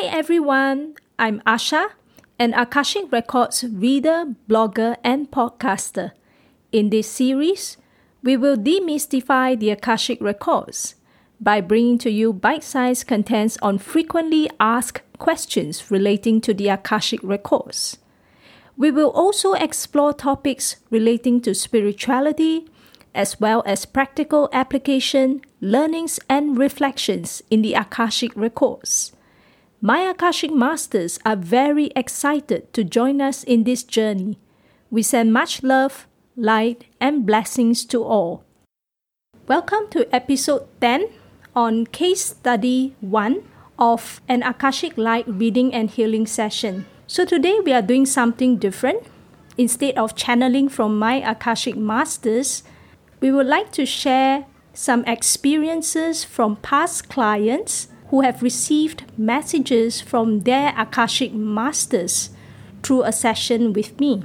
Hi everyone, I'm Asha, an Akashic Records reader, blogger, and podcaster. In this series, we will demystify the Akashic Records by bringing to you bite sized contents on frequently asked questions relating to the Akashic Records. We will also explore topics relating to spirituality, as well as practical application, learnings, and reflections in the Akashic Records. My Akashic Masters are very excited to join us in this journey. We send much love, light, and blessings to all. Welcome to episode 10 on Case Study 1 of an Akashic Light reading and healing session. So today we are doing something different. Instead of channeling from my Akashic Masters, we would like to share some experiences from past clients who have received messages from their Akashic Masters through a session with me.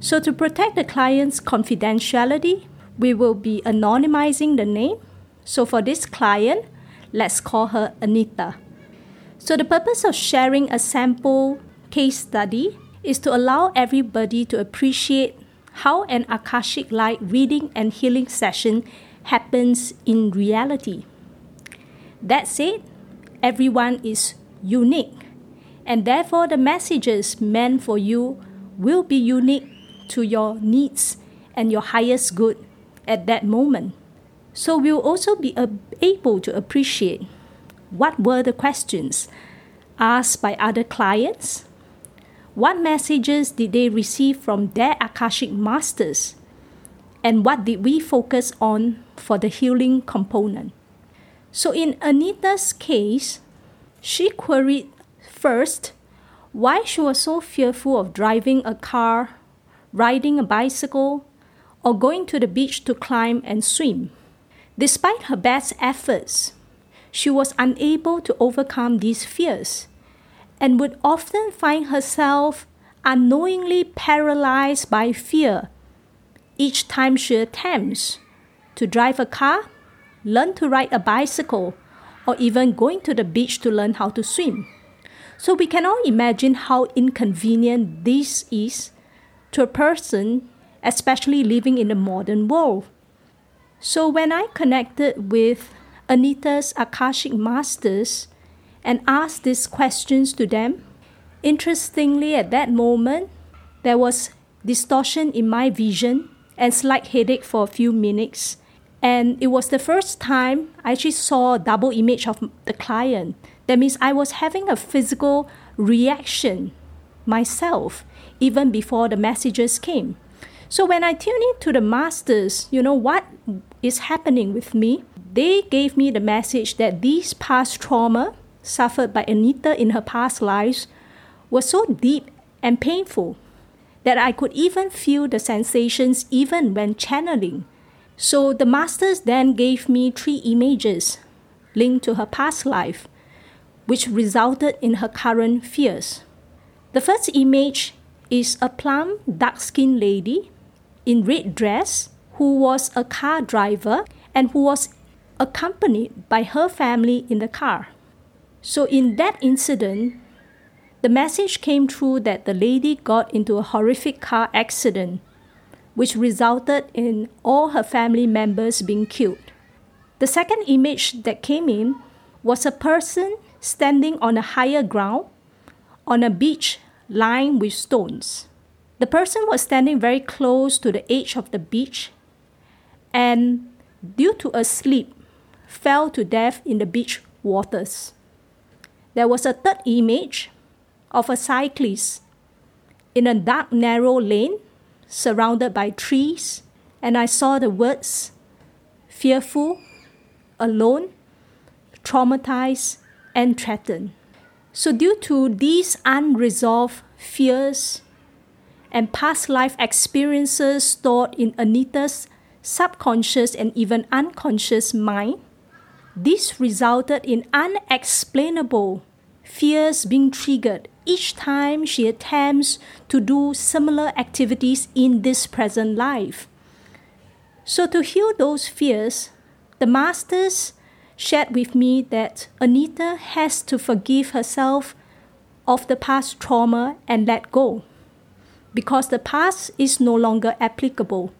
So, to protect the client's confidentiality, we will be anonymizing the name. So, for this client, let's call her Anita. So, the purpose of sharing a sample case study is to allow everybody to appreciate how an Akashic Light reading and healing session happens in reality. That said, everyone is unique, and therefore the messages meant for you will be unique to your needs and your highest good at that moment. So we'll also be able to appreciate what were the questions asked by other clients what messages did they receive from their Akashic masters? And what did we focus on for the healing component? So, in Anita's case, she queried first why she was so fearful of driving a car, riding a bicycle, or going to the beach to climb and swim. Despite her best efforts, she was unable to overcome these fears and would often find herself unknowingly paralyzed by fear each time she attempts to drive a car, learn to ride a bicycle, or even going to the beach to learn how to swim. So we can all imagine how inconvenient this is to a person, especially living in the modern world. So when I connected with Anita's Akashic Masters, and asked these questions to them. Interestingly, at that moment, there was distortion in my vision and slight headache for a few minutes. And it was the first time I actually saw a double image of the client. That means I was having a physical reaction myself even before the messages came. So when I tuned in to the masters, you know what is happening with me? They gave me the message that these past trauma suffered by Anita in her past lives was so deep and painful that I could even feel the sensations even when channeling. So the masters then gave me three images linked to her past life, which resulted in her current fears. The first image is a plump, dark skinned lady in red dress who was a car driver and who was accompanied by her family in the car. So, in that incident, the message came through that the lady got into a horrific car accident, which resulted in all her family members being killed. The second image that came in was a person standing on a higher ground on a beach lined with stones. The person was standing very close to the edge of the beach and, due to a slip, fell to death in the beach waters. There was a third image of a cyclist in a dark, narrow lane surrounded by trees, and I saw the words fearful, alone, traumatized, and threatened. So, due to these unresolved fears and past life experiences stored in Anita's subconscious and even unconscious mind, this resulted in unexplainable fears being triggered each time she attempts to do similar activities in this present life. So, to heal those fears, the masters shared with me that Anita has to forgive herself of the past trauma and let go because the past is no longer applicable.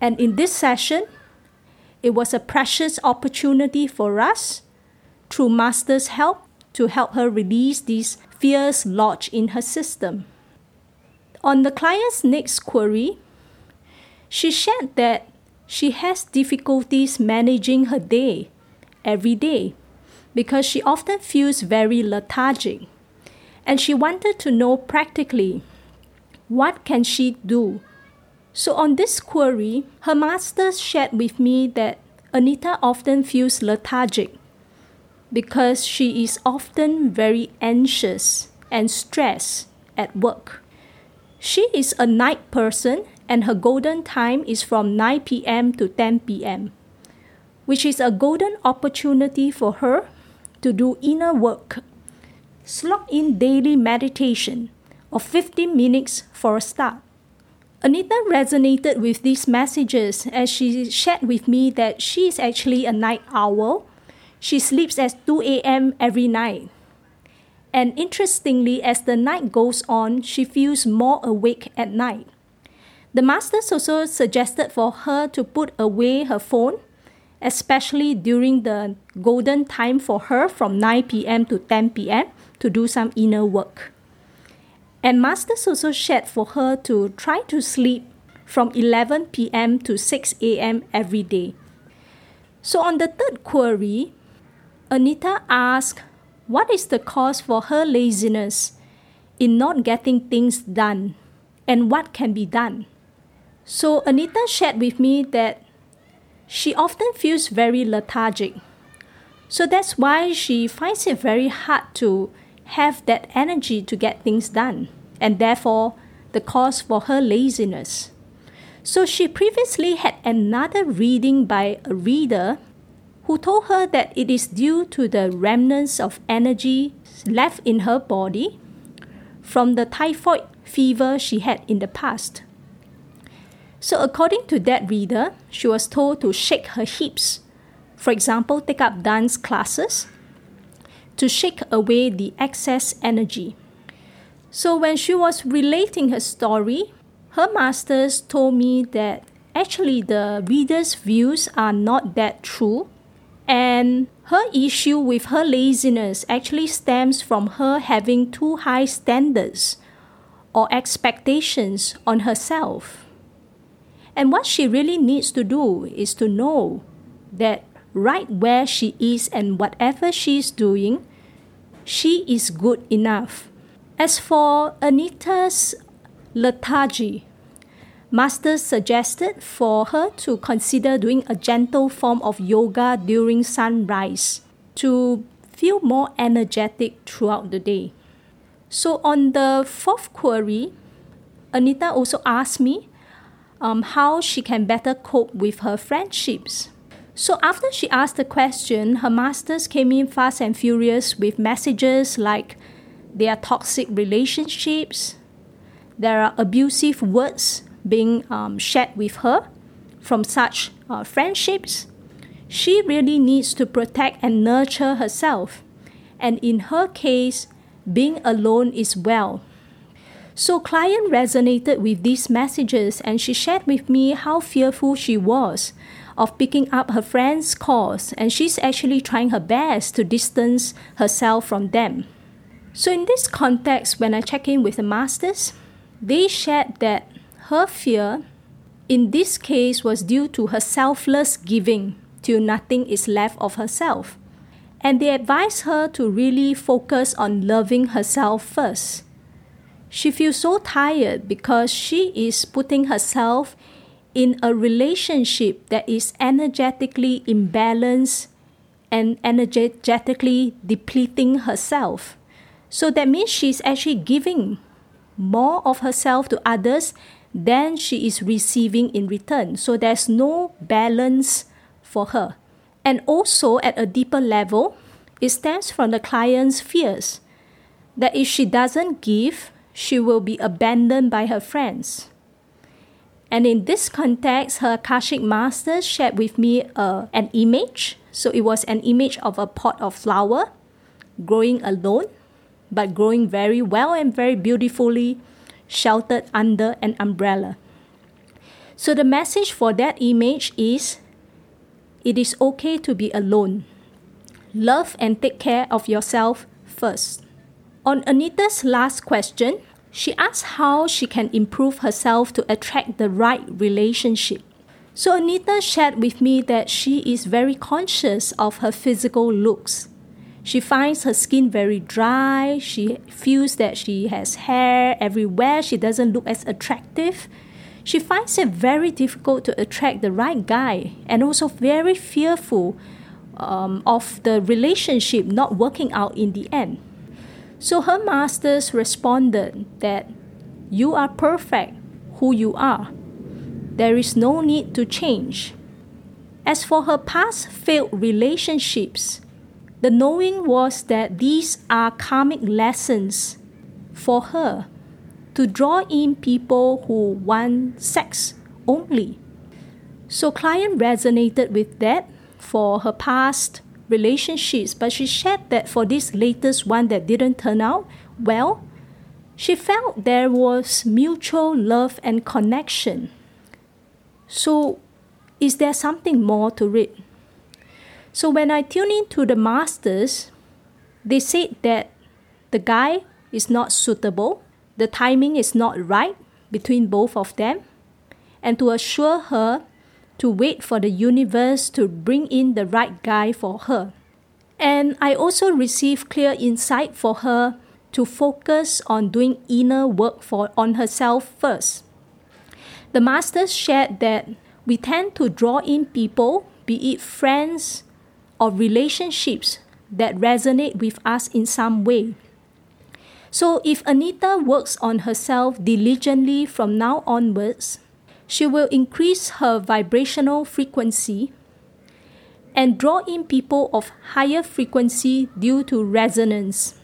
And in this session, it was a precious opportunity for us, through Master's help, to help her release these fears lodged in her system. On the client's next query, she shared that she has difficulties managing her day every day because she often feels very lethargic and she wanted to know practically what can she do so on this query her master shared with me that anita often feels lethargic because she is often very anxious and stressed at work she is a night person and her golden time is from 9 p.m. to 10 p.m., which is a golden opportunity for her to do inner work. Slot in daily meditation of 15 minutes for a start. Anita resonated with these messages as she shared with me that she is actually a night owl. She sleeps at 2 a.m. every night. And interestingly, as the night goes on, she feels more awake at night. The masters also suggested for her to put away her phone, especially during the golden time for her from 9 p.m. to 10 p.m. to do some inner work. And masters also shared for her to try to sleep from 11 p.m. to 6 a.m. every day. So on the third query, Anita asked what is the cause for her laziness in not getting things done and what can be done. So Anita shared with me that she often feels very lethargic. So that's why she finds it very hard to have that energy to get things done, and therefore the cause for her laziness. So she previously had another reading by a reader who told her that it is due to the remnants of energy left in her body from the typhoid fever she had in the past. So, according to that reader, she was told to shake her hips. For example, take up dance classes to shake away the excess energy. So, when she was relating her story, her masters told me that actually the reader's views are not that true, and her issue with her laziness actually stems from her having too high standards or expectations on herself. And what she really needs to do is to know that right where she is and whatever she's doing, she is good enough. As for Anita's lethargy, Master suggested for her to consider doing a gentle form of yoga during sunrise to feel more energetic throughout the day. So, on the fourth query, Anita also asked me um, how she can better cope with her friendships. So after she asked the question, her masters came in fast and furious with messages like there are toxic relationships, there are abusive words being um, shared with her from such uh, friendships. She really needs to protect and nurture herself. And in her case, being alone is well. So client resonated with these messages and she shared with me how fearful she was of picking up her friends' calls and she's actually trying her best to distance herself from them. So in this context, when I check in with the masters, they shared that her fear in this case was due to her selfless giving till nothing is left of herself. And they advise her to really focus on loving herself first she feels so tired because she is putting herself in a relationship that is energetically imbalanced and energetically depleting herself. So that means she's actually giving more of herself to others than she is receiving in return. So there's no balance for her. And also, at a deeper level, it stems from the client's fears that if she doesn't give, she will be abandoned by her friends. And in this context, her Akashic Master shared with me uh, an image. So it was an image of a pot of flower growing alone, but growing very well and very beautifully, sheltered under an umbrella. So the message for that image is it is okay to be alone. Love and take care of yourself first. On Anita's last question, she asked how she can improve herself to attract the right relationship. So Anita shared with me that she is very conscious of her physical looks. She finds her skin very dry, she feels that she has hair everywhere, she doesn't look as attractive. She finds it very difficult to attract the right guy and also very fearful um, of the relationship not working out in the end. So her masters responded that you are perfect who you are. There is no need to change. As for her past failed relationships, the knowing was that these are karmic lessons for her to draw in people who want sex only. So client resonated with that for her past relationships, but she shared that for this latest one that didn't turn out well, she felt there was mutual love and connection. So, is there something more to it? So, when I tune in to the masters, they said that the guy is not suitable, the timing is not right between both of them, and to assure her to wait for the universe to bring in the right guy for her. And I also received clear insight for her to focus on doing inner work for on herself first. The masters shared that we tend to draw in people, be it friends or relationships that resonate with us in some way. So if Anita works on herself diligently from now onwards, she will increase her vibrational frequency and draw in people of higher frequency due to resonance.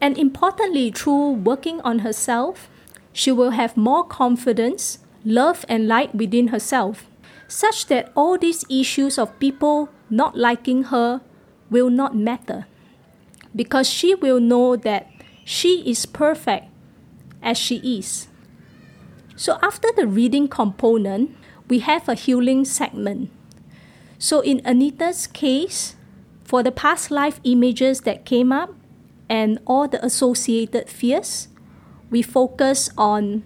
And importantly, through working on herself, she will have more confidence, love, and light within herself, such that all these issues of people not liking her will not matter. Because she will know that she is perfect as she is. So after the reading component, we have a healing segment. So in Anita's case, for the past life images that came up and all the associated fears, we focus on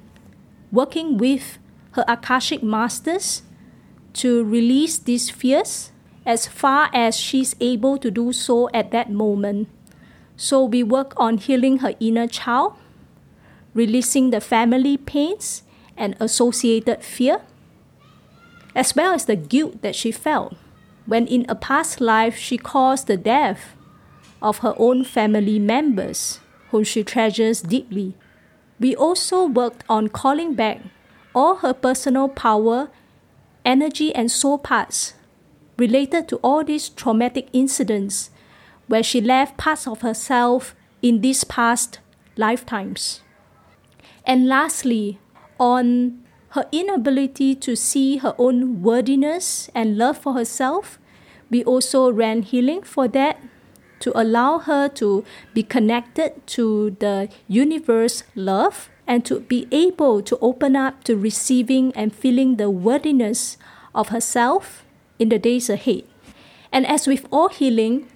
working with her Akashic masters to release these fears as far as she's able to do so at that moment. So we work on healing her inner child, releasing the family pains, and associated fear, as well as the guilt that she felt when in a past life she caused the death of her own family members whom she treasures deeply. We also worked on calling back all her personal power, energy, and soul parts related to all these traumatic incidents where she left parts of herself in these past lifetimes. And lastly, on her inability to see her own worthiness and love for herself, we also ran healing for that to allow her to be connected to the universe love and to be able to open up to receiving and feeling the worthiness of herself in the days ahead. And as with all healing,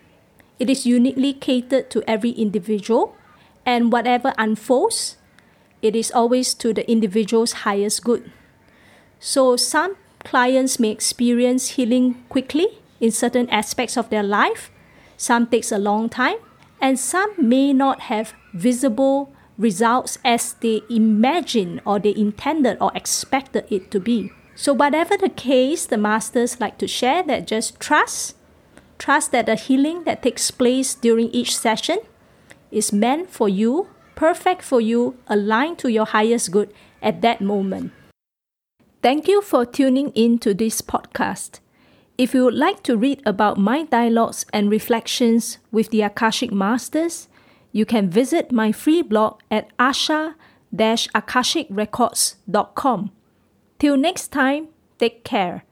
it is uniquely catered to every individual, and whatever unfolds it is always to the individual's highest good. So some clients may experience healing quickly in certain aspects of their life, some takes a long time, and some may not have visible results as they imagine or they intended or expected it to be. So whatever the case, the masters like to share that just trust, trust that the healing that takes place during each session is meant for you perfect for you, aligned to your highest good at that moment. Thank you for tuning in to this podcast. If you would like to read about my dialogues and reflections with the Akashic Masters, you can visit my free blog at asha-akashicrecords.com Till next time, take care.